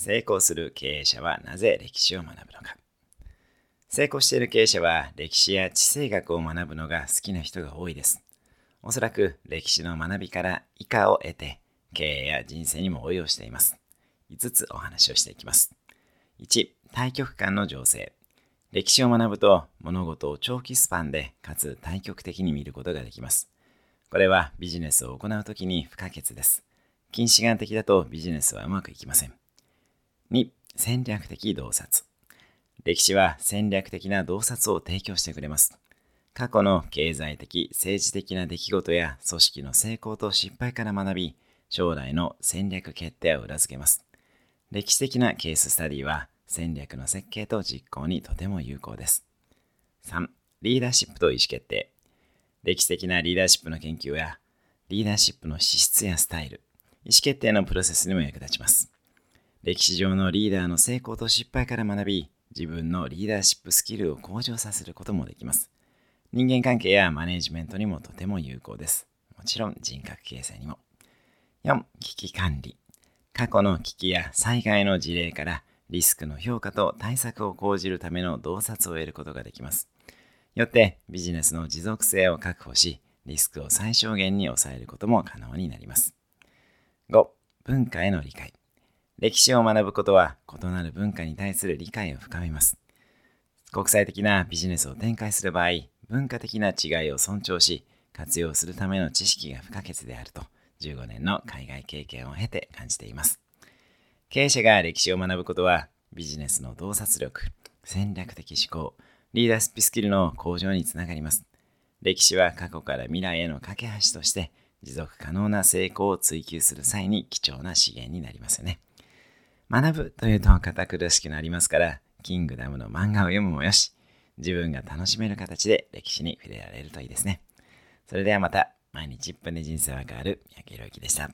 成功する経営者はなぜ歴史を学ぶのか。成功している経営者は歴史や地政学を学ぶのが好きな人が多いです。おそらく歴史の学びから以下を得て経営や人生にも応用しています。5つお話をしていきます。1、対極観の情勢。歴史を学ぶと物事を長期スパンでかつ対極的に見ることができます。これはビジネスを行うときに不可欠です。近視眼的だとビジネスはうまくいきません。2、戦略的洞察。歴史は戦略的な洞察を提供してくれます。過去の経済的、政治的な出来事や組織の成功と失敗から学び、将来の戦略決定を裏付けます。歴史的なケーススタディは戦略の設計と実行にとても有効です。3. リーダーシップと意思決定。歴史的なリーダーシップの研究やリーダーシップの資質やスタイル、意思決定のプロセスにも役立ちます。歴史上のリーダーの成功と失敗から学び、自分のリーダーシップスキルを向上させることもできます。人間関係やマネジメントにもとても有効です。もちろん人格形成にも。4. 危機管理。過去の危機や災害の事例からリスクの評価と対策を講じるための洞察を得ることができます。よってビジネスの持続性を確保し、リスクを最小限に抑えることも可能になります。5. 文化への理解。歴史を学ぶことは異なる文化に対する理解を深めます。国際的なビジネスを展開する場合、文化的な違いを尊重し、活用するための知識が不可欠であると、15年の海外経験を経て感じています。経営者が歴史を学ぶことは、ビジネスの洞察力、戦略的思考、リーダースピスキルの向上につながります。歴史は過去から未来への架け橋として、持続可能な成功を追求する際に貴重な資源になりますよね。学ぶというと堅苦しくなりますから、キングダムの漫画を読むもよし、自分が楽しめる形で歴史に触れられるといいですね。それではまた、毎日1分で人生は変わる、三宅宏之でした。